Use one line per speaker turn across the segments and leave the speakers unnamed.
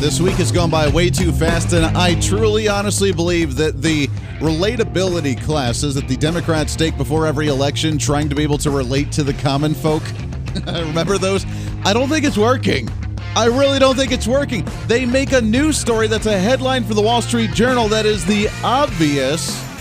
This week has gone by way too fast, and I truly, honestly believe that the relatability classes that the Democrats take before every election, trying to be able to relate to the common folk, remember those? I don't think it's working. I really don't think it's working. They make a news story that's a headline for the Wall Street Journal that is the obvious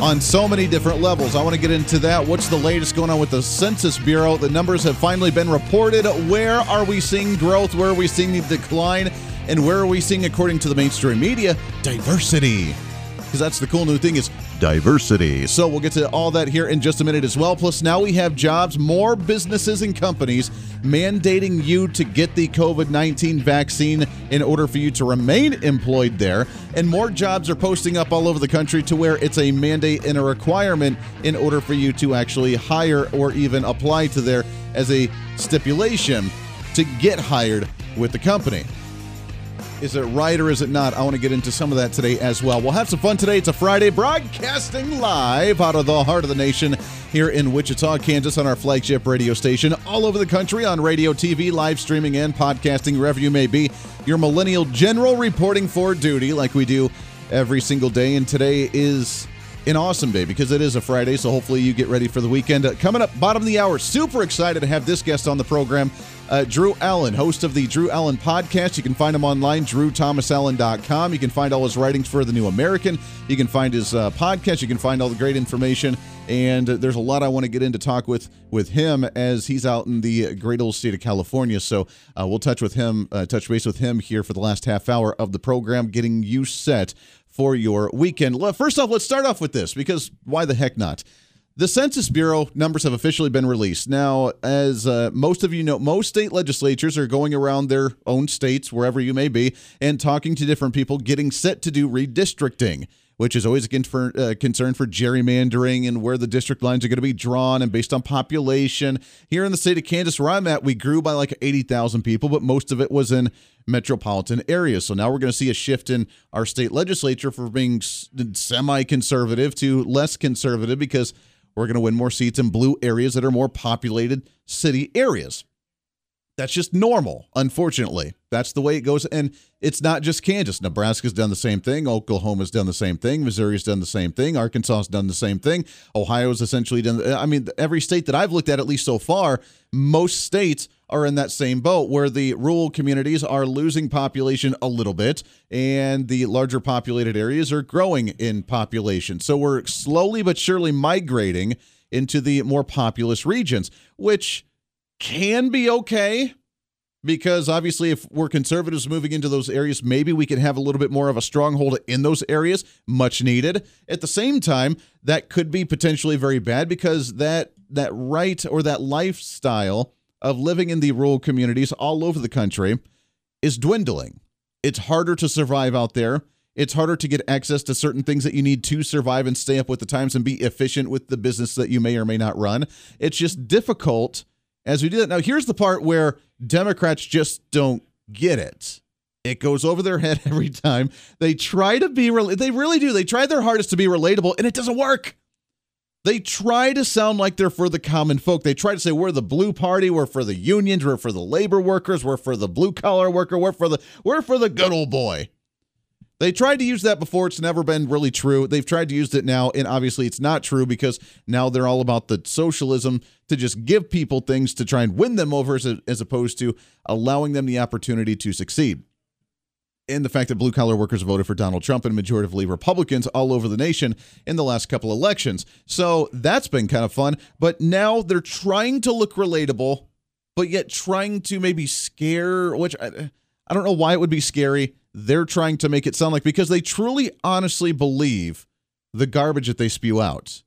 on so many different levels. I want to get into that. What's the latest going on with the Census Bureau? The numbers have finally been reported. Where are we seeing growth? Where are we seeing the decline? And where are we seeing, according to the mainstream media, diversity? Because that's the cool new thing is diversity. So we'll get to all that here in just a minute as well. Plus, now we have jobs, more businesses and companies mandating you to get the COVID 19 vaccine in order for you to remain employed there. And more jobs are posting up all over the country to where it's a mandate and a requirement in order for you to actually hire or even apply to there as a stipulation to get hired with the company. Is it right or is it not? I want to get into some of that today as well. We'll have some fun today. It's a Friday broadcasting live out of the heart of the nation here in Wichita, Kansas on our flagship radio station, all over the country on radio, TV, live streaming, and podcasting, wherever you may be. Your millennial general reporting for duty like we do every single day. And today is an awesome day because it is a Friday, so hopefully you get ready for the weekend. Coming up, bottom of the hour, super excited to have this guest on the program, uh, Drew Allen, host of the Drew Allen podcast. You can find him online, drewthomasallen.com. You can find all his writings for The New American. You can find his uh, podcast. You can find all the great information. And there's a lot I want to get into talk with with him as he's out in the great old state of California. So uh, we'll touch with him, uh, touch base with him here for the last half hour of the program, getting you set for your weekend. First off, let's start off with this because why the heck not? The Census Bureau numbers have officially been released. Now, as uh, most of you know, most state legislatures are going around their own states, wherever you may be, and talking to different people, getting set to do redistricting which is always a for, uh, concern for gerrymandering and where the district lines are going to be drawn and based on population. Here in the state of Kansas, where I'm at, we grew by like 80,000 people, but most of it was in metropolitan areas. So now we're going to see a shift in our state legislature for being semi conservative to less conservative because we're going to win more seats in blue areas that are more populated city areas. That's just normal, unfortunately. That's the way it goes. And it's not just Kansas. Nebraska's done the same thing. Oklahoma's done the same thing. Missouri's done the same thing. Arkansas's done the same thing. Ohio's essentially done. I mean, every state that I've looked at, at least so far, most states are in that same boat where the rural communities are losing population a little bit and the larger populated areas are growing in population. So we're slowly but surely migrating into the more populous regions, which can be okay because obviously if we're conservatives moving into those areas maybe we can have a little bit more of a stronghold in those areas much needed. At the same time that could be potentially very bad because that that right or that lifestyle of living in the rural communities all over the country is dwindling. It's harder to survive out there. It's harder to get access to certain things that you need to survive and stay up with the times and be efficient with the business that you may or may not run. It's just difficult as we do that. Now, here's the part where Democrats just don't get it. It goes over their head every time. They try to be, they really do. They try their hardest to be relatable, and it doesn't work. They try to sound like they're for the common folk. They try to say we're the blue party, we're for the unions, we're for the labor workers, we're for the blue collar worker, we're for the we're for the good old boy. They tried to use that before. It's never been really true. They've tried to use it now, and obviously it's not true because now they're all about the socialism to just give people things to try and win them over as, as opposed to allowing them the opportunity to succeed. And the fact that blue collar workers voted for Donald Trump and majoritively Republicans all over the nation in the last couple elections. So that's been kind of fun. But now they're trying to look relatable, but yet trying to maybe scare, which I, I don't know why it would be scary they're trying to make it sound like because they truly honestly believe the garbage that they spew out.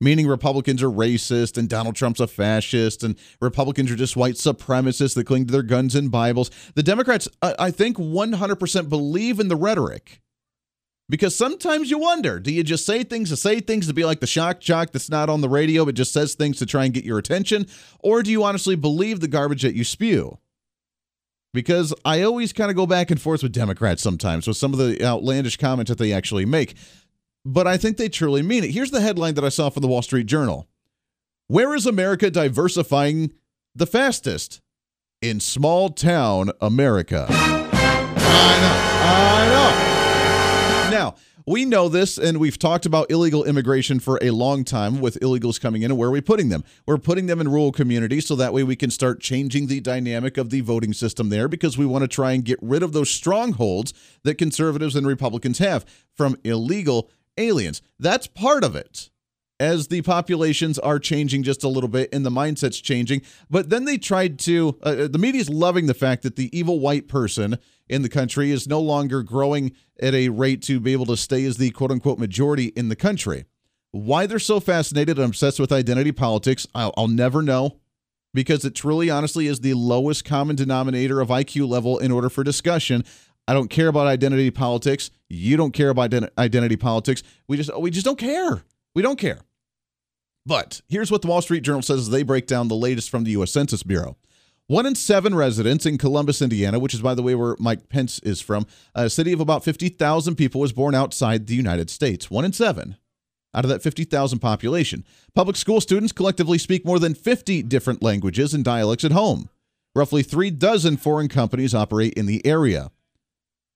meaning Republicans are racist and Donald Trump's a fascist and Republicans are just white supremacists that cling to their guns and Bibles. The Democrats, I think, 100% believe in the rhetoric. Because sometimes you wonder do you just say things to say things to be like the shock jock that's not on the radio but just says things to try and get your attention? Or do you honestly believe the garbage that you spew? Because I always kind of go back and forth with Democrats sometimes with some of the outlandish comments that they actually make. But I think they truly mean it. Here's the headline that I saw from the Wall Street Journal Where is America diversifying the fastest? In small town America. I know. I know. Now, we know this, and we've talked about illegal immigration for a long time with illegals coming in, and where are we putting them? We're putting them in rural communities so that way we can start changing the dynamic of the voting system there because we want to try and get rid of those strongholds that conservatives and Republicans have from illegal aliens. That's part of it as the populations are changing just a little bit and the mindset's changing. But then they tried to, uh, uh the media's loving the fact that the evil white person in the country is no longer growing at a rate to be able to stay as the quote unquote majority in the country. Why they're so fascinated and obsessed with identity politics, I'll, I'll never know because it truly, honestly, is the lowest common denominator of IQ level in order for discussion. I don't care about identity politics. You don't care about identity politics. We just we just don't care. We don't care. But here's what the Wall Street Journal says as they break down the latest from the U.S. Census Bureau. One in seven residents in Columbus, Indiana, which is, by the way, where Mike Pence is from, a city of about 50,000 people, was born outside the United States. One in seven out of that 50,000 population. Public school students collectively speak more than 50 different languages and dialects at home. Roughly three dozen foreign companies operate in the area.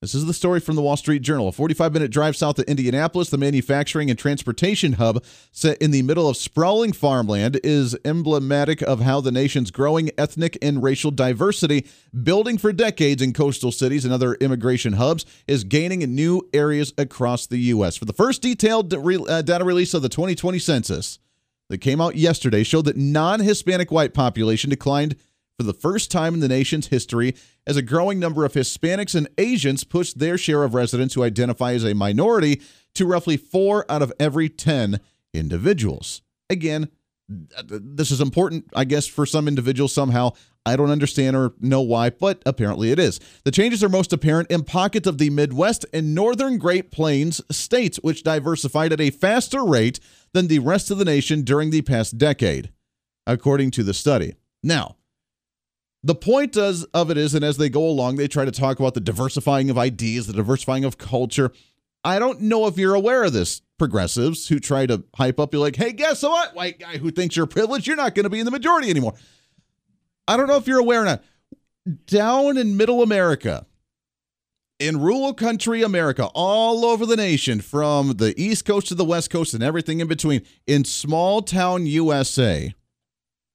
This is the story from the Wall Street Journal. A 45 minute drive south of Indianapolis, the manufacturing and transportation hub set in the middle of sprawling farmland is emblematic of how the nation's growing ethnic and racial diversity, building for decades in coastal cities and other immigration hubs, is gaining in new areas across the U.S. For the first detailed uh, data release of the 2020 census that came out yesterday showed that non Hispanic white population declined for the first time in the nation's history as a growing number of Hispanics and Asians pushed their share of residents who identify as a minority to roughly four out of every 10 individuals. Again, this is important, I guess, for some individuals somehow. I don't understand or know why, but apparently it is. The changes are most apparent in pockets of the Midwest and Northern Great Plains states, which diversified at a faster rate than the rest of the nation during the past decade, according to the study. Now, the point does, of it is, and as they go along, they try to talk about the diversifying of ideas, the diversifying of culture. I don't know if you're aware of this, progressives who try to hype up. You're like, hey, guess what? White guy who thinks you're privileged, you're not going to be in the majority anymore. I don't know if you're aware or not. Down in middle America, in rural country America, all over the nation, from the East Coast to the West Coast and everything in between, in small town USA,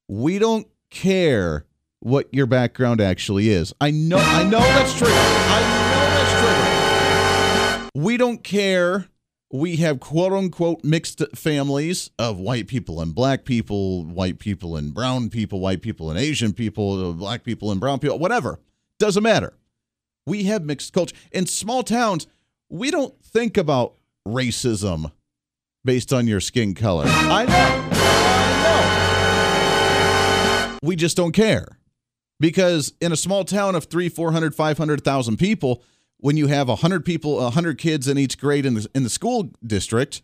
we don't care what your background actually is. I know I know that's true. I know that's true. We don't care. We have quote unquote mixed families of white people and black people, white people and brown people, white people and Asian people, black people and brown people, whatever. Doesn't matter. We have mixed culture. In small towns, we don't think about racism based on your skin color. I know. I know. We just don't care because in a small town of three, 400, 500,000 people, when you have 100 people, 100 kids in each grade in the, in the school district,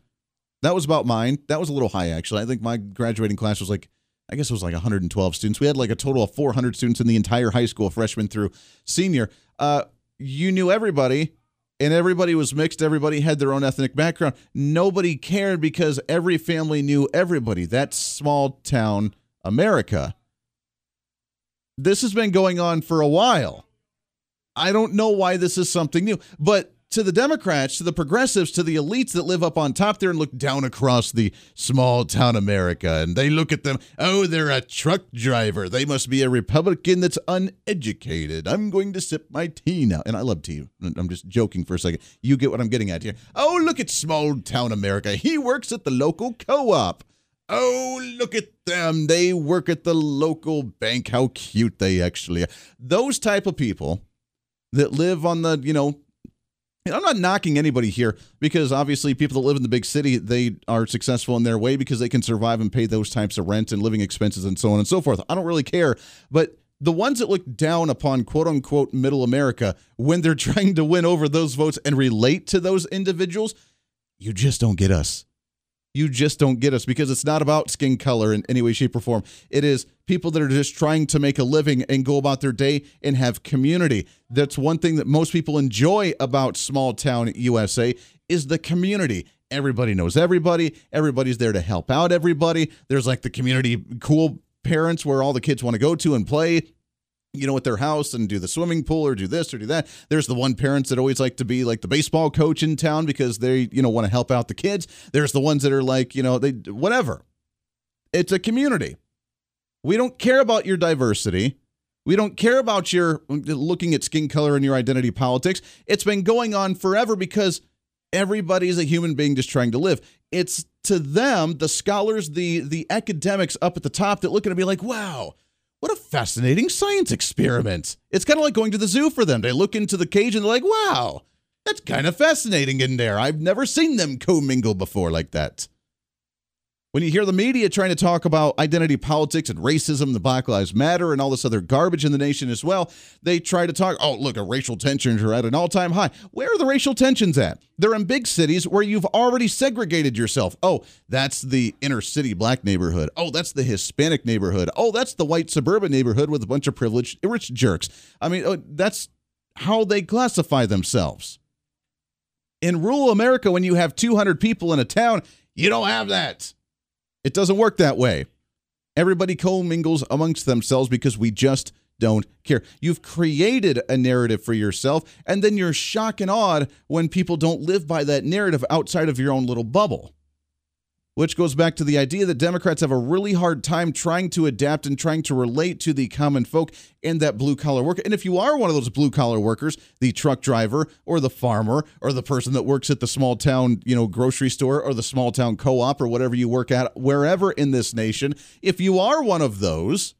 that was about mine. That was a little high, actually. I think my graduating class was like, I guess it was like 112 students. We had like a total of 400 students in the entire high school, freshman through senior. Uh, you knew everybody, and everybody was mixed. Everybody had their own ethnic background. Nobody cared because every family knew everybody. That's small town America this has been going on for a while. I don't know why this is something new, but to the Democrats, to the progressives, to the elites that live up on top there and look down across the small town America, and they look at them, oh, they're a truck driver. They must be a Republican that's uneducated. I'm going to sip my tea now. And I love tea. I'm just joking for a second. You get what I'm getting at here. Oh, look at small town America. He works at the local co op. Oh, look at them. They work at the local bank. How cute they actually are. Those type of people that live on the, you know, I'm not knocking anybody here because obviously people that live in the big city, they are successful in their way because they can survive and pay those types of rent and living expenses and so on and so forth. I don't really care. But the ones that look down upon quote unquote middle America when they're trying to win over those votes and relate to those individuals, you just don't get us. You just don't get us because it's not about skin color in any way, shape, or form. It is people that are just trying to make a living and go about their day and have community. That's one thing that most people enjoy about small town USA is the community. Everybody knows everybody. Everybody's there to help out everybody. There's like the community cool parents where all the kids want to go to and play you know, at their house and do the swimming pool or do this or do that. There's the one parents that always like to be like the baseball coach in town because they, you know, want to help out the kids. There's the ones that are like, you know, they whatever. It's a community. We don't care about your diversity. We don't care about your looking at skin color and your identity politics. It's been going on forever because everybody's a human being just trying to live. It's to them, the scholars, the the academics up at the top that look at it and be like, wow, what a fascinating science experiment. It's kind of like going to the zoo for them. They look into the cage and they're like, wow, that's kind of fascinating in there. I've never seen them commingle before like that. When you hear the media trying to talk about identity politics and racism, the Black Lives Matter, and all this other garbage in the nation as well, they try to talk, oh, look, racial tensions are at an all time high. Where are the racial tensions at? They're in big cities where you've already segregated yourself. Oh, that's the inner city black neighborhood. Oh, that's the Hispanic neighborhood. Oh, that's the white suburban neighborhood with a bunch of privileged rich jerks. I mean, oh, that's how they classify themselves. In rural America, when you have 200 people in a town, you don't have that. It doesn't work that way. Everybody commingles amongst themselves because we just don't care. You've created a narrative for yourself, and then you're shocked and awed when people don't live by that narrative outside of your own little bubble which goes back to the idea that Democrats have a really hard time trying to adapt and trying to relate to the common folk and that blue collar worker. And if you are one of those blue collar workers, the truck driver or the farmer or the person that works at the small town, you know, grocery store or the small town co-op or whatever you work at wherever in this nation, if you are one of those,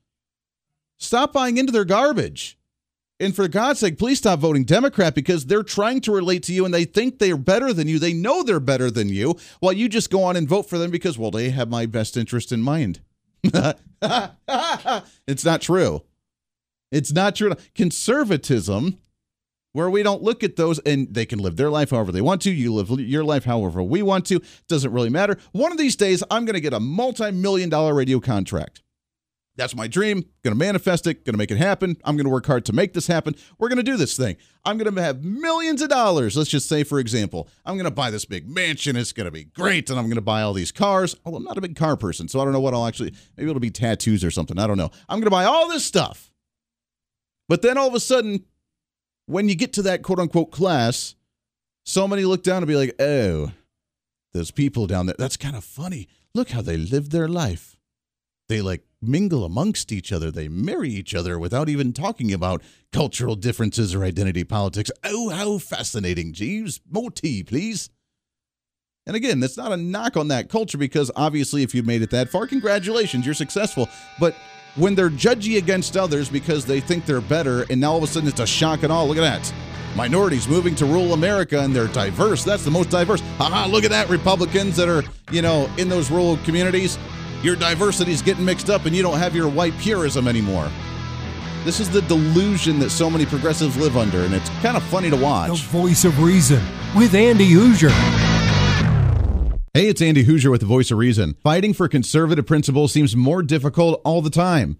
stop buying into their garbage. And for God's sake, please stop voting Democrat because they're trying to relate to you and they think they're better than you. They know they're better than you, while you just go on and vote for them because, well, they have my best interest in mind. it's not true. It's not true. Conservatism, where we don't look at those and they can live their life however they want to. You live your life however we want to. Doesn't really matter. One of these days, I'm going to get a multi million dollar radio contract. That's my dream. Going to manifest it, going to make it happen. I'm going to work hard to make this happen. We're going to do this thing. I'm going to have millions of dollars. Let's just say, for example, I'm going to buy this big mansion. It's going to be great. And I'm going to buy all these cars. Although I'm not a big car person, so I don't know what I'll actually, maybe it'll be tattoos or something. I don't know. I'm going to buy all this stuff. But then all of a sudden, when you get to that quote unquote class, so many look down and be like, oh, those people down there, that's kind of funny. Look how they live their life. They like mingle amongst each other. They marry each other without even talking about cultural differences or identity politics. Oh, how fascinating. Jeeves, more tea, please. And again, that's not a knock on that culture because obviously, if you've made it that far, congratulations, you're successful. But when they're judgy against others because they think they're better, and now all of a sudden it's a shock and all, look at that. Minorities moving to rural America and they're diverse. That's the most diverse. Haha, look at that. Republicans that are, you know, in those rural communities your diversity is getting mixed up and you don't have your white purism anymore. This is the delusion that so many progressives live under, and it's kind of funny to watch.
The voice of reason with Andy Hooser.
Hey, it's Andy Hooser with the voice of reason. Fighting for conservative principles seems more difficult all the time.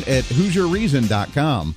at HooserReason.com.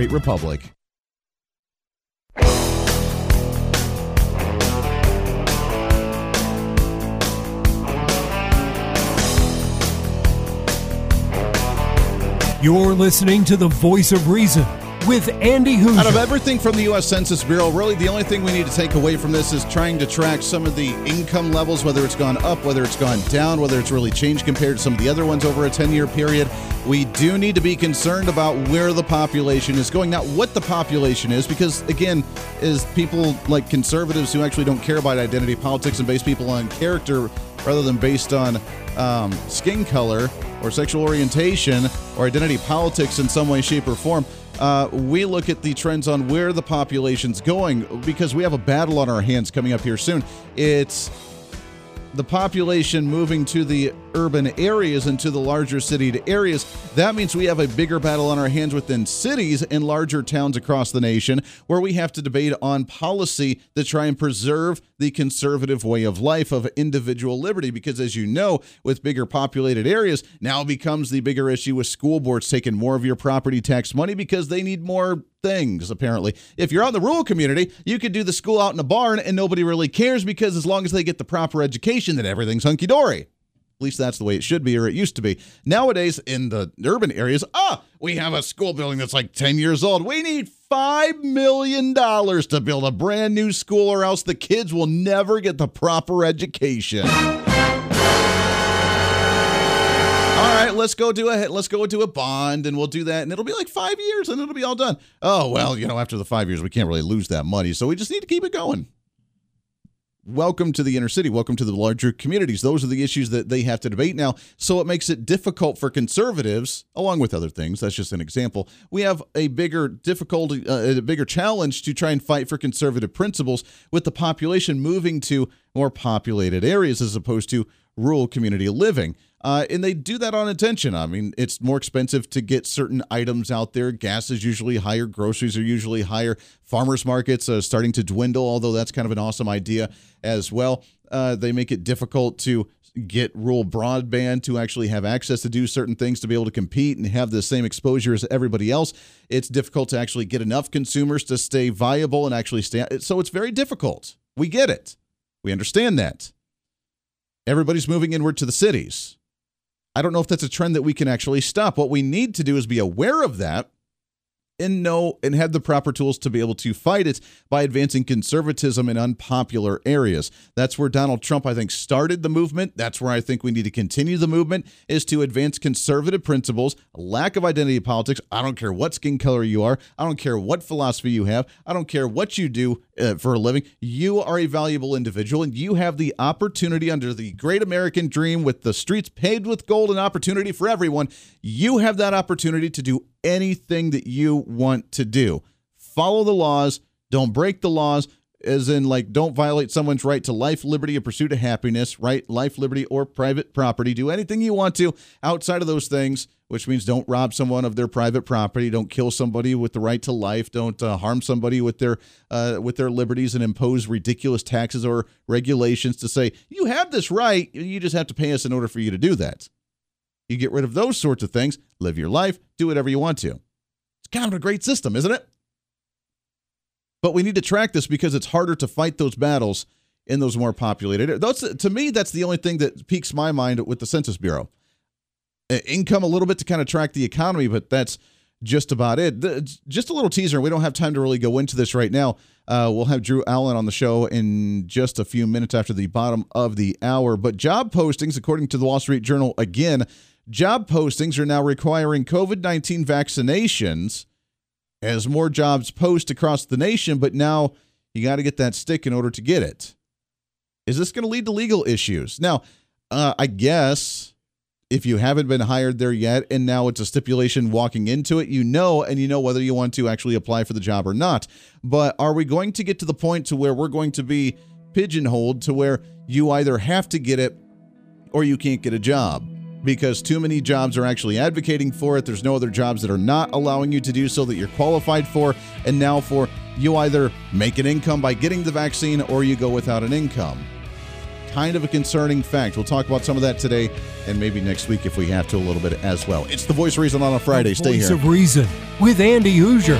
republic.
You're listening to the voice of reason with Andy Hooser.
Out of everything from the U.S. Census Bureau, really the only thing we need to take away from this is trying to track some of the income levels, whether it's gone up, whether it's gone down, whether it's really changed compared to some of the other ones over a 10 year period. We do need to be concerned about where the population is going, not what the population is, because again, is people like conservatives who actually don't care about identity politics and base people on character rather than based on um, skin color or sexual orientation or identity politics in some way, shape, or form. Uh, we look at the trends on where the population's going because we have a battle on our hands coming up here soon. It's the population moving to the urban areas and to the larger city areas. That means we have a bigger battle on our hands within cities and larger towns across the nation where we have to debate on policy to try and preserve the conservative way of life of individual liberty. Because as you know, with bigger populated areas, now becomes the bigger issue with school boards taking more of your property tax money because they need more things, apparently. If you're out in the rural community, you could do the school out in a barn and nobody really cares because as long as they get the proper education, then everything's hunky dory. At least that's the way it should be, or it used to be. Nowadays, in the urban areas, ah, we have a school building that's like 10 years old. We need $5 million to build a brand new school, or else the kids will never get the proper education. All right, let's go do a let's go do a bond, and we'll do that, and it'll be like five years, and it'll be all done. Oh well, you know, after the five years, we can't really lose that money, so we just need to keep it going welcome to the inner city. Welcome to the larger communities. Those are the issues that they have to debate now. So it makes it difficult for conservatives along with other things that's just an example we have a bigger difficulty uh, a bigger challenge to try and fight for conservative principles with the population moving to more populated areas as opposed to rural community living uh, and they do that on intention. I mean, it's more expensive to get certain items out there. Gas is usually higher. Groceries are usually higher. Farmers markets are starting to dwindle, although that's kind of an awesome idea as well. Uh, they make it difficult to get rural broadband to actually have access to do certain things to be able to compete and have the same exposure as everybody else. It's difficult to actually get enough consumers to stay viable and actually stay. So it's very difficult. We get it. We understand that. Everybody's moving inward to the cities. I don't know if that's a trend that we can actually stop. What we need to do is be aware of that and know and have the proper tools to be able to fight it by advancing conservatism in unpopular areas. That's where Donald Trump, I think, started the movement. That's where I think we need to continue the movement is to advance conservative principles, lack of identity politics. I don't care what skin color you are. I don't care what philosophy you have. I don't care what you do uh, for a living. You are a valuable individual and you have the opportunity under the great American dream with the streets paved with gold and opportunity for everyone. You have that opportunity to do anything that you want to do. Follow the laws, don't break the laws, as in, like, don't violate someone's right to life, liberty, or pursuit of happiness, right? Life, liberty, or private property. Do anything you want to outside of those things, which means don't rob someone of their private property, don't kill somebody with the right to life, don't uh, harm somebody with their uh, with their liberties, and impose ridiculous taxes or regulations to say you have this right, you just have to pay us in order for you to do that. You get rid of those sorts of things, live your life, do whatever you want to. It's kind of a great system, isn't it? But we need to track this because it's harder to fight those battles in those more populated areas. That's, to me, that's the only thing that piques my mind with the Census Bureau. Income a little bit to kind of track the economy, but that's just about it. Just a little teaser. We don't have time to really go into this right now. Uh, we'll have Drew Allen on the show in just a few minutes after the bottom of the hour. But job postings, according to the Wall Street Journal, again, job postings are now requiring COVID 19 vaccinations as more jobs post across the nation. But now you got to get that stick in order to get it. Is this going to lead to legal issues? Now, uh, I guess if you haven't been hired there yet and now it's a stipulation walking into it, you know and you know whether you want to actually apply for the job or not. But are we going to get to the point to where we're going to be pigeonholed to where you either have to get it or you can't get a job? Because too many jobs are actually advocating for it. There's no other jobs that are not allowing you to do so that you're qualified for. And now for you either make an income by getting the vaccine or you go without an income kind of a concerning fact. We'll talk about some of that today and maybe next week if we have to a little bit as well. It's the Voice of Reason on a Friday.
The
Stay
Voice
here.
of Reason with Andy Hooser.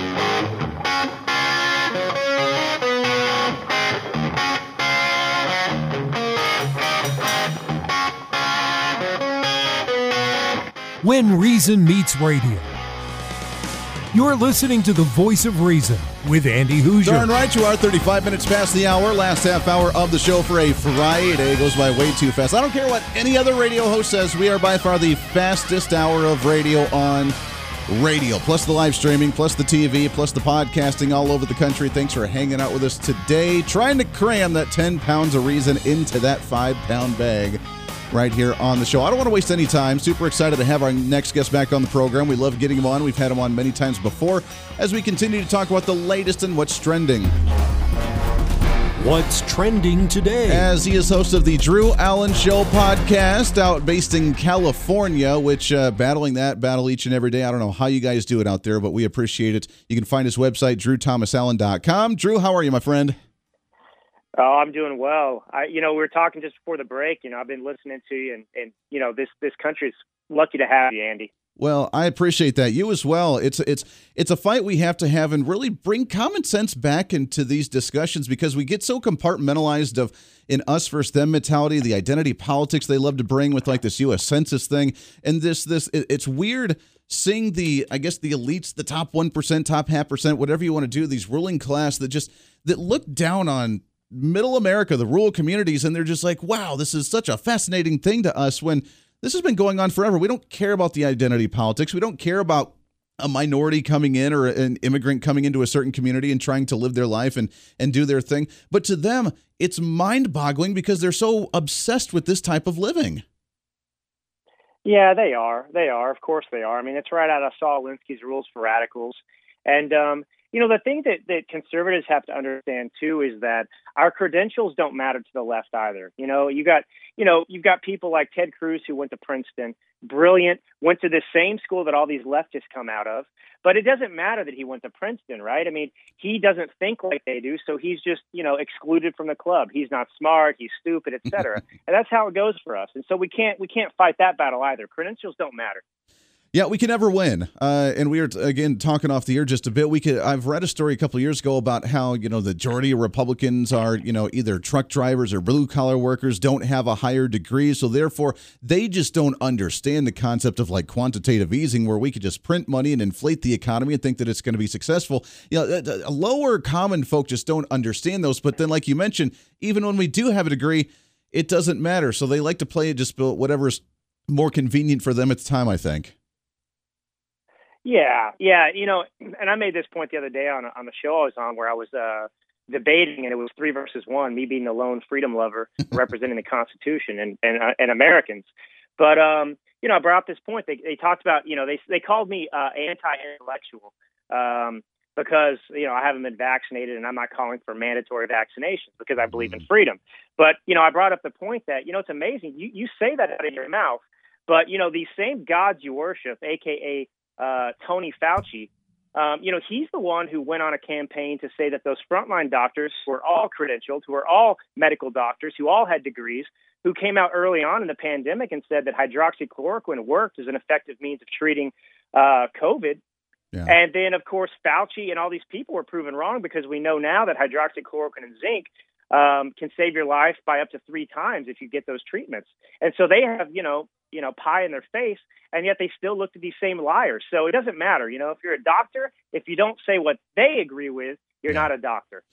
When Reason Meets Radio. You're listening to the Voice of Reason with Andy Hooser.
Darn right you are. 35 minutes past the hour. Last half hour of the show for a Friday goes by way too fast. I don't care what any other radio host says. We are by far the fastest hour of radio on radio, plus the live streaming, plus the TV, plus the podcasting all over the country. Thanks for hanging out with us today. Trying to cram that 10 pounds of reason into that five pound bag right here on the show. I don't want to waste any time. Super excited to have our next guest back on the program. We love getting him on. We've had him on many times before as we continue to talk about the latest and what's trending.
What's trending today?
As he is host of the Drew Allen Show podcast out based in California, which uh, battling that battle each and every day. I don't know how you guys do it out there, but we appreciate it. You can find his website, drewthomasallen.com. Drew, how are you, my friend?
Oh, I'm doing well. I, you know, we were talking just before the break. You know, I've been listening to you, and and you know, this this country is lucky to have you, Andy.
Well, I appreciate that. You as well. It's it's it's a fight we have to have and really bring common sense back into these discussions because we get so compartmentalized of in us versus them mentality, the identity politics they love to bring with like this US census thing and this this it's weird seeing the I guess the elites, the top 1%, top half percent, whatever you want to do, these ruling class that just that look down on middle America, the rural communities, and they're just like, wow, this is such a fascinating thing to us when this has been going on forever. We don't care about the identity politics. We don't care about a minority coming in or an immigrant coming into a certain community and trying to live their life and and do their thing. But to them, it's mind-boggling because they're so obsessed with this type of living.
Yeah, they are. They are. Of course they are. I mean, it's right out of Saul Alinsky's Rules for Radicals. And um, you know, the thing that, that conservatives have to understand too is that our credentials don't matter to the left either. You know, you got, you know, you've got people like Ted Cruz who went to Princeton, brilliant, went to the same school that all these leftists come out of. But it doesn't matter that he went to Princeton, right? I mean, he doesn't think like they do, so he's just, you know, excluded from the club. He's not smart, he's stupid, etc. and that's how it goes for us. And so we can't we can't fight that battle either. Credentials don't matter.
Yeah, we can never win. Uh, and we were again talking off the air just a bit. We could. I've read a story a couple years ago about how you know the majority of Republicans are you know either truck drivers or blue collar workers don't have a higher degree, so therefore they just don't understand the concept of like quantitative easing, where we could just print money and inflate the economy and think that it's going to be successful. You know, lower common folk just don't understand those. But then, like you mentioned, even when we do have a degree, it doesn't matter. So they like to play it just whatever's more convenient for them at the time. I think.
Yeah, yeah, you know, and I made this point the other day on on the show I was on where I was uh, debating, and it was three versus one. Me being the lone freedom lover representing the Constitution and and, uh, and Americans, but um, you know, I brought up this point. They they talked about, you know, they they called me uh, anti-intellectual um, because you know I haven't been vaccinated, and I'm not calling for mandatory vaccinations because I believe in mm-hmm. freedom. But you know, I brought up the point that you know it's amazing. You you say that out of your mouth, but you know these same gods you worship, aka uh, Tony Fauci, um, you know, he's the one who went on a campaign to say that those frontline doctors who are all credentialed, who are all medical doctors, who all had degrees, who came out early on in the pandemic and said that hydroxychloroquine worked as an effective means of treating uh, COVID. Yeah. And then, of course, Fauci and all these people were proven wrong because we know now that hydroxychloroquine and zinc um, can save your life by up to three times if you get those treatments. And so they have, you know, you know, pie in their face, and yet they still look to these same liars. So it doesn't matter, you know, if you're a doctor, if you don't say what they agree with, you're yeah. not a doctor.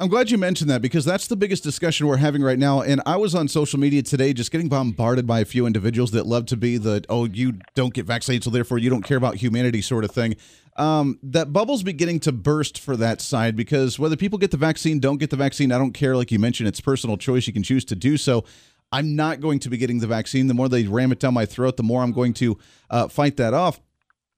I'm glad you mentioned that because that's the biggest discussion we're having right now. And I was on social media today just getting bombarded by a few individuals that love to be the, oh, you don't get vaccinated, so therefore you don't care about humanity sort of thing. Um, that bubble's beginning to burst for that side because whether people get the vaccine, don't get the vaccine, I don't care. Like you mentioned, it's personal choice. You can choose to do so. I'm not going to be getting the vaccine. The more they ram it down my throat, the more I'm going to uh, fight that off.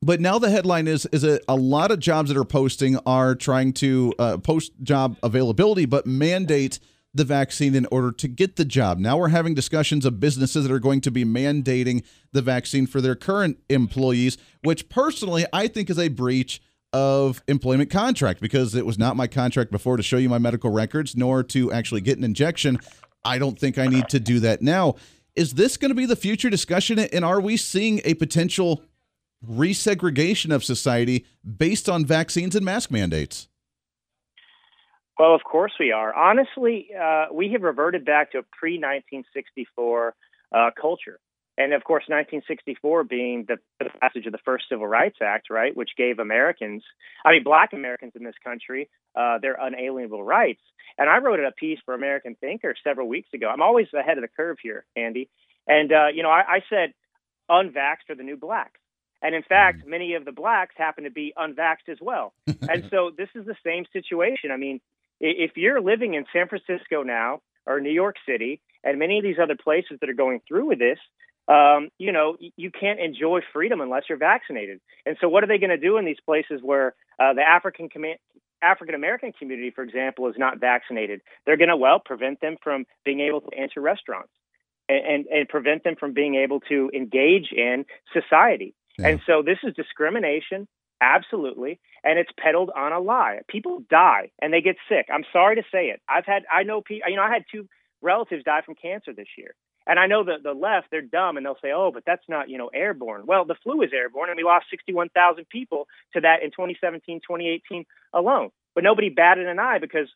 But now the headline is is a, a lot of jobs that are posting are trying to uh, post job availability, but mandate the vaccine in order to get the job. Now we're having discussions of businesses that are going to be mandating the vaccine for their current employees, which personally I think is a breach of employment contract because it was not my contract before to show you my medical records nor to actually get an injection. I don't think I need to do that now. Is this going to be the future discussion? And are we seeing a potential resegregation of society based on vaccines and mask mandates?
Well, of course we are. Honestly, uh, we have reverted back to a pre 1964 uh, culture. And of course, 1964 being the, the, passage of the first Civil Rights Act, right, which gave Americans, I mean, black Americans in this country, uh, their unalienable rights. And I wrote a piece for American Thinker several weeks ago. I'm always ahead of the curve here, Andy. And, uh, you know, I, I said, unvaxxed are the new blacks. And in fact, mm. many of the blacks happen to be unvaxxed as well. and so this is the same situation. I mean, if you're living in San Francisco now or New York City and many of these other places that are going through with this, um, you know, you can't enjoy freedom unless you're vaccinated. And so, what are they going to do in these places where uh, the African com- African American community, for example, is not vaccinated? They're going to well prevent them from being able to enter restaurants and, and, and prevent them from being able to engage in society. Yeah. And so, this is discrimination. Absolutely. And it's peddled on a lie. People die and they get sick. I'm sorry to say it. I've had, I know people, you know, I had two relatives die from cancer this year. And I know that the left, they're dumb and they'll say, oh, but that's not, you know, airborne. Well, the flu is airborne and we lost 61,000 people to that in 2017, 2018 alone. But nobody batted an eye because,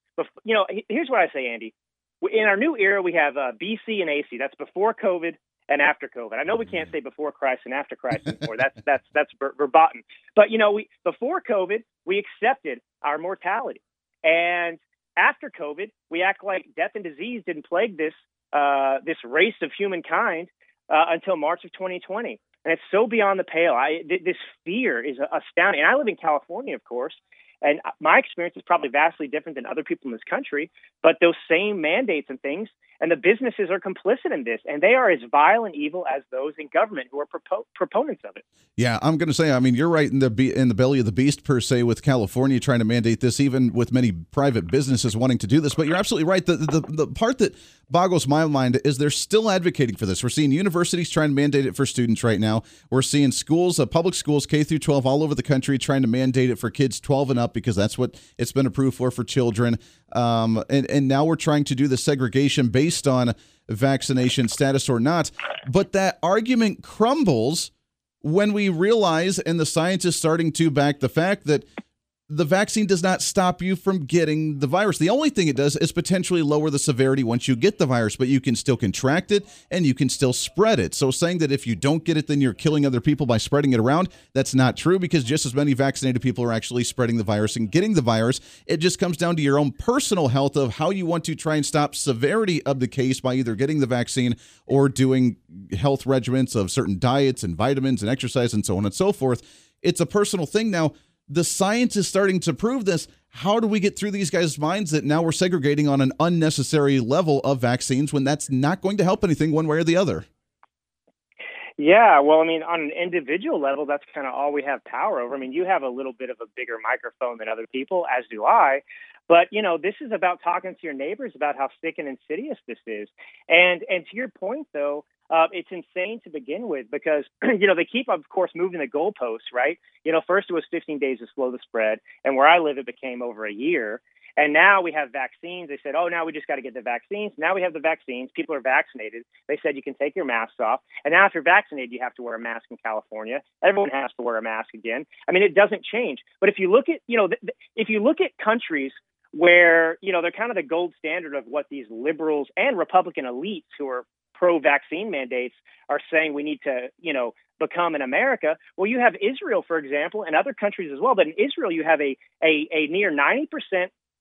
you know, here's what I say, Andy. In our new era, we have uh, BC and AC. That's before COVID and after COVID. I know we can't say before Christ and after Christ anymore. That's that's that's verboten. But you know, we before COVID, we accepted our mortality, and after COVID, we act like death and disease didn't plague this uh, this race of humankind uh, until March of 2020. And it's so beyond the pale. I, th- this fear is astounding. And I live in California, of course, and my experience is probably vastly different than other people in this country, but those same mandates and things, and the businesses are complicit in this, and they are as vile and evil as those in government who are propo- proponents of it.
Yeah, I'm going to say, I mean, you're right in the be- in the belly of the beast per se with California trying to mandate this, even with many private businesses wanting to do this. But you're absolutely right. The the, the part that boggles my mind is they're still advocating for this. We're seeing universities trying to mandate it for students right now. We're seeing schools, uh, public schools, K through 12, all over the country trying to mandate it for kids 12 and up because that's what it's been approved for for children. Um, and and now we're trying to do the segregation based on vaccination status or not. But that argument crumbles when we realize, and the science is starting to back the fact that the vaccine does not stop you from getting the virus. The only thing it does is potentially lower the severity once you get the virus, but you can still contract it and you can still spread it. So saying that if you don't get it, then you're killing other people by spreading it around, that's not true because just as many vaccinated people are actually spreading the virus and getting the virus. It just comes down to your own personal health of how you want to try and stop severity of the case by either getting the vaccine or doing health regimens of certain diets and vitamins and exercise and so on and so forth. It's a personal thing now the science is starting to prove this. How do we get through these guys' minds that now we're segregating on an unnecessary level of vaccines when that's not going to help anything one way or the other?
Yeah, well, I mean, on an individual level, that's kind of all we have power over. I mean, you have a little bit of a bigger microphone than other people, as do I. But you know, this is about talking to your neighbors about how sick and insidious this is. And and to your point, though, uh, it's insane to begin with because you know they keep, of course, moving the goalposts, right? You know, first it was 15 days to slow the spread, and where I live, it became over a year. And now we have vaccines. They said, oh, now we just got to get the vaccines. Now we have the vaccines. People are vaccinated. They said you can take your masks off. And now if you're vaccinated, you have to wear a mask in California. Everyone has to wear a mask again. I mean, it doesn't change. But if you look at, you know, th- th- if you look at countries where, you know, they're kind of the gold standard of what these liberals and Republican elites who are pro vaccine mandates are saying we need to, you know, become in America. Well, you have Israel, for example, and other countries as well. But in Israel, you have a, a, a near 90%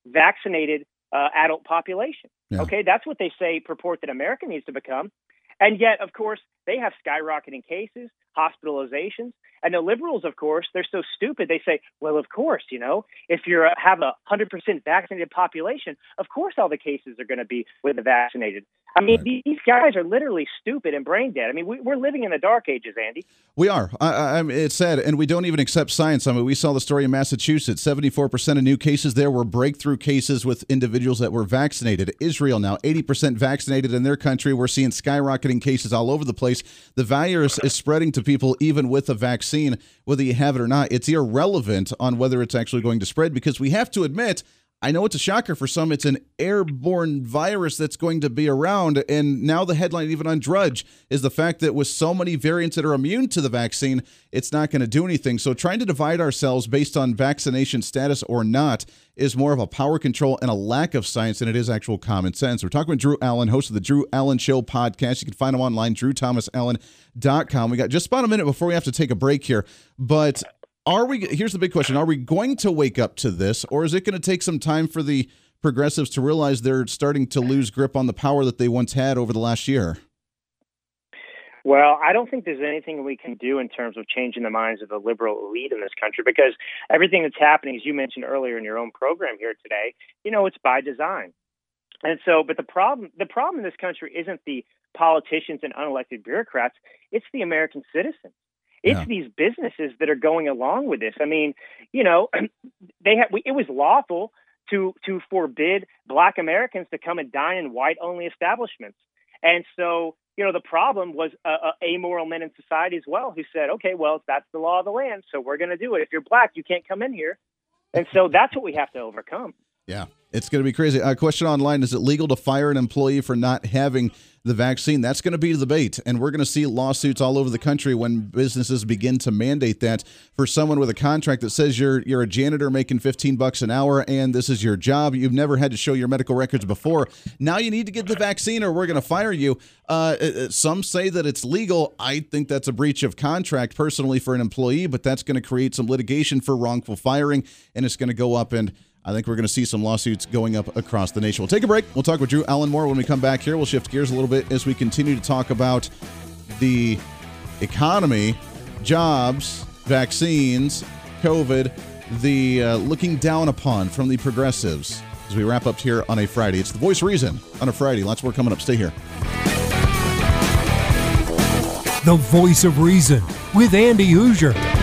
vaccinated uh, adult population. Yeah. Okay, that's what they say purport that America needs to become. And yet, of course, they have skyrocketing cases, hospitalizations. And the liberals, of course, they're so stupid. They say, well, of course, you know, if you have a 100% vaccinated population, of course all the cases are going to be with the vaccinated. I mean, right. these guys are literally stupid and brain dead. I mean, we, are living in the dark ages, Andy.
We are. I, I, it's sad, and we don't even accept science. I mean, we saw the story in Massachusetts. Seventy-four percent of new cases there were breakthrough cases with individuals that were vaccinated. Israel now eighty percent vaccinated in their country. We're seeing skyrocketing cases all over the place. The virus is spreading to people even with a vaccine, whether you have it or not. It's irrelevant on whether it's actually going to spread because we have to admit I know it's a shocker for some. It's an airborne virus that's going to be around. And now the headline, even on Drudge, is the fact that with so many variants that are immune to the vaccine, it's not going to do anything. So trying to divide ourselves based on vaccination status or not is more of a power control and a lack of science than it is actual common sense. We're talking with Drew Allen, host of the Drew Allen Show podcast. You can find him online, drewthomasallen.com. We got just about a minute before we have to take a break here. But are we here's the big question are we going to wake up to this or is it going to take some time for the progressives to realize they're starting to lose grip on the power that they once had over the last year
well, I don't think there's anything we can do in terms of changing the minds of the liberal elite in this country because everything that's happening, as you mentioned earlier in your own program here today, you know, it's by design. And so, but the problem, the problem in this country isn't the politicians and unelected bureaucrats; it's the American citizens. It's yeah. these businesses that are going along with this. I mean, you know, they have. It was lawful to to forbid Black Americans to come and dine in white only establishments, and so you know the problem was uh, amoral men in society as well who said, okay, well that's the law of the land, so we're going to do it. If you're black, you can't come in here, and so that's what we have to overcome.
Yeah, it's going to be crazy. A question online: Is it legal to fire an employee for not having the vaccine. That's going to be the debate. And we're going to see lawsuits all over the country when businesses begin to mandate that for someone with a contract that says you're you're a janitor making 15 bucks an hour and this is your job. You've never had to show your medical records before. Now you need to get the vaccine or we're going to fire you. Uh, uh, uh, some say that it's legal. I think that's a breach of contract personally for an employee, but that's going to create some litigation for wrongful firing and it's going to go up and I think we're going to see some lawsuits going up across the nation. We'll take a break. We'll talk with Drew Allen more when we come back here. We'll shift gears a little bit as we continue to talk about the economy, jobs, vaccines, COVID, the uh, looking down upon from the progressives as we wrap up here on a Friday. It's the voice reason on a Friday. Lots more coming up. Stay here.
The voice of reason with Andy Hooser.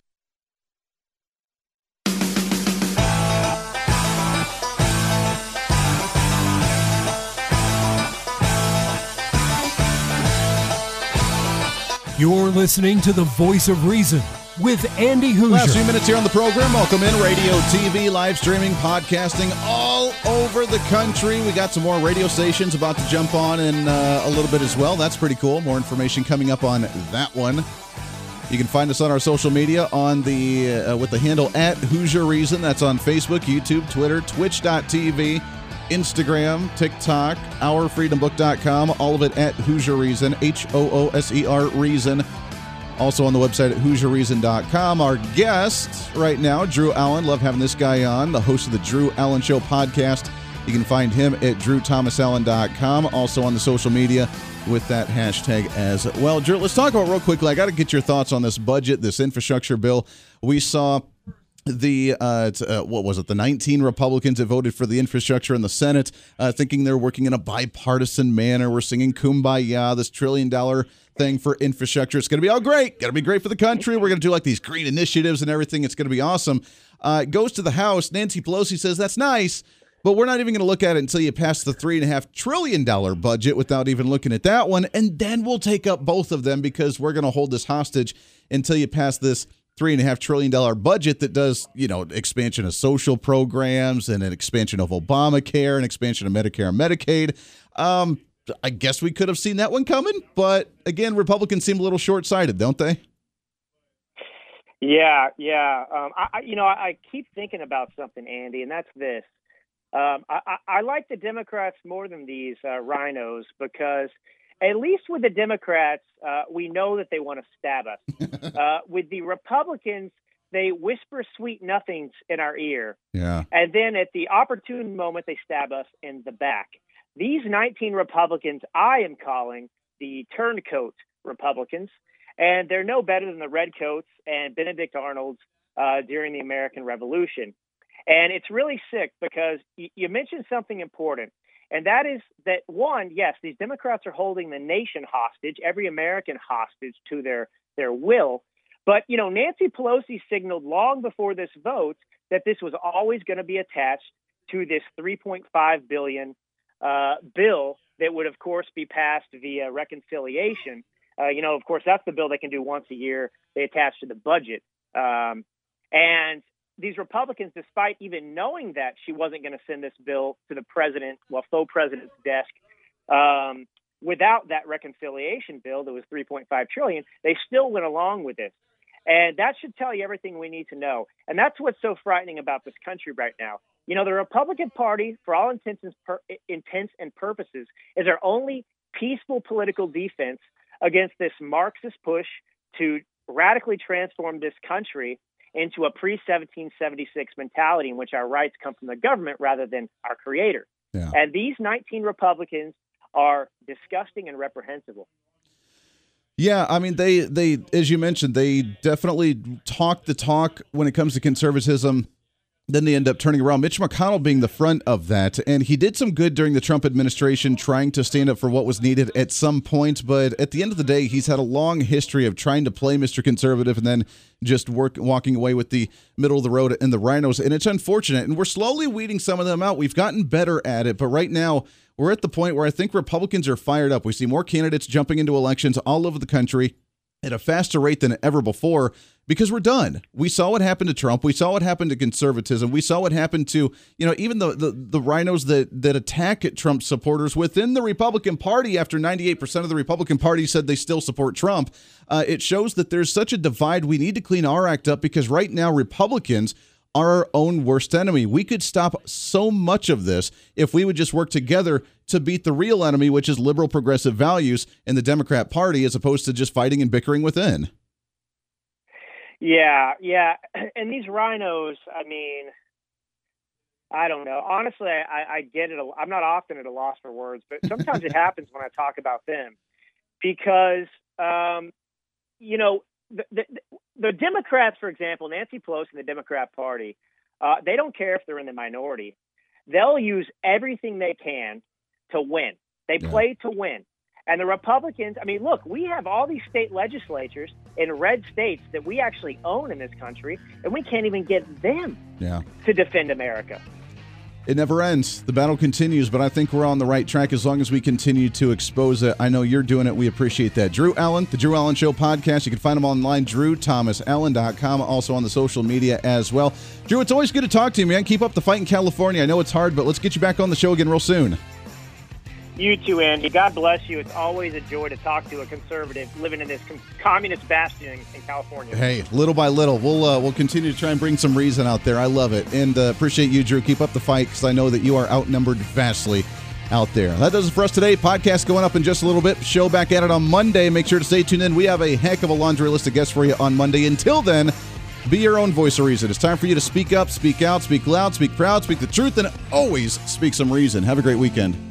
You're listening to the voice of reason with Andy Hooser.
Last few minutes here on the program. Welcome in radio, TV, live streaming, podcasting all over the country. We got some more radio stations about to jump on in uh, a little bit as well. That's pretty cool. More information coming up on that one. You can find us on our social media on the uh, with the handle at Hooser Reason. That's on Facebook, YouTube, Twitter, Twitch.tv, Instagram, TikTok, OurFreedomBook.com. All of it at Hooser Reason, H O O S E R Reason. Also on the website at HooserReason.com. Our guest right now, Drew Allen. Love having this guy on, the host of the Drew Allen Show podcast. You can find him at DrewThomasAllen.com. Also on the social media with that hashtag as well. Drew, let's talk about real quickly. I got to get your thoughts on this budget, this infrastructure bill. We saw the uh, uh, what was it? The 19 Republicans that voted for the infrastructure in the Senate, uh, thinking they're working in a bipartisan manner. We're singing "Kumbaya," this trillion dollar thing for infrastructure. It's going to be all great. Going to be great for the country. We're going to do like these green initiatives and everything. It's going to be awesome. Uh, goes to the House. Nancy Pelosi says that's nice. But we're not even going to look at it until you pass the three and a half trillion dollar budget without even looking at that one, and then we'll take up both of them because we're going to hold this hostage until you pass this three and a half trillion dollar budget that does, you know, expansion of social programs and an expansion of Obamacare and expansion of Medicare and Medicaid. Um, I guess we could have seen that one coming, but again, Republicans seem a little short sighted, don't they?
Yeah, yeah. Um, I, you know, I, keep thinking about something, Andy, and that's this. Um, I, I, I like the Democrats more than these uh, RINOs because at least with the Democrats, uh, we know that they want to stab us. uh, with the Republicans, they whisper sweet nothings in our ear,
Yeah.
and then at the opportune moment, they stab us in the back. These 19 Republicans, I am calling the turncoat Republicans, and they're no better than the redcoats and Benedict Arnold's uh, during the American Revolution. And it's really sick because y- you mentioned something important, and that is that one, yes, these Democrats are holding the nation hostage, every American hostage to their their will. But you know, Nancy Pelosi signaled long before this vote that this was always going to be attached to this 3.5 billion uh, bill that would, of course, be passed via reconciliation. Uh, you know, of course, that's the bill they can do once a year. They attach to the budget. Um, and these Republicans, despite even knowing that she wasn't going to send this bill to the president, well, faux president's desk, um, without that reconciliation bill that was 3.5 trillion, they still went along with this. And that should tell you everything we need to know. And that's what's so frightening about this country right now. You know, the Republican Party, for all intents and, pur- intents and purposes, is our only peaceful political defense against this Marxist push to radically transform this country into a pre 1776 mentality in which our rights come from the government rather than our creator. Yeah. And these 19 Republicans are disgusting and reprehensible.
Yeah, I mean they they as you mentioned, they definitely talk the talk when it comes to conservatism then they end up turning around. Mitch McConnell being the front of that. And he did some good during the Trump administration, trying to stand up for what was needed at some point. But at the end of the day, he's had a long history of trying to play Mr. Conservative and then just work walking away with the middle of the road and the RINOs. And it's unfortunate. And we're slowly weeding some of them out. We've gotten better at it. But right now, we're at the point where I think Republicans are fired up. We see more candidates jumping into elections all over the country at a faster rate than ever before because we're done. We saw what happened to Trump. We saw what happened to conservatism. We saw what happened to, you know, even the the, the RINOs that that attack Trump supporters within the Republican Party after 98% of the Republican Party said they still support Trump. Uh, it shows that there's such a divide. We need to clean our act up because right now Republicans are our own worst enemy. We could stop so much of this if we would just work together to beat the real enemy, which is liberal progressive values in the Democrat Party, as opposed to just fighting and bickering within.
Yeah, yeah. And these RINOs, I mean, I don't know. Honestly, I, I get it. I'm not often at a loss for words, but sometimes it happens when I talk about them because, um, you know, the, the, the Democrats, for example, Nancy Pelosi and the Democrat Party, uh, they don't care if they're in the minority. They'll use everything they can to win. They play to win. And the Republicans, I mean, look, we have all these state legislatures in red states that we actually own in this country, and we can't even get them yeah. to defend America.
It never ends. The battle continues, but I think we're on the right track as long as we continue to expose it. I know you're doing it. We appreciate that. Drew Allen, the Drew Allen Show podcast. You can find him online, drewthomasallen.com, also on the social media as well. Drew, it's always good to talk to you, man. Keep up the fight in California. I know it's hard, but let's get you back on the show again real soon.
You too, Andy. God bless you. It's always a joy to talk to a conservative living in this communist bastion in California.
Hey, little by little, we'll uh, we'll continue to try and bring some reason out there. I love it, and uh, appreciate you, Drew. Keep up the fight because I know that you are outnumbered vastly out there. That does it for us today. Podcast going up in just a little bit. Show back at it on Monday. Make sure to stay tuned in. We have a heck of a laundry list of guests for you on Monday. Until then. Be your own voice of reason. It's time for you to speak up, speak out, speak loud, speak proud, speak the truth, and always speak some reason. Have a great weekend.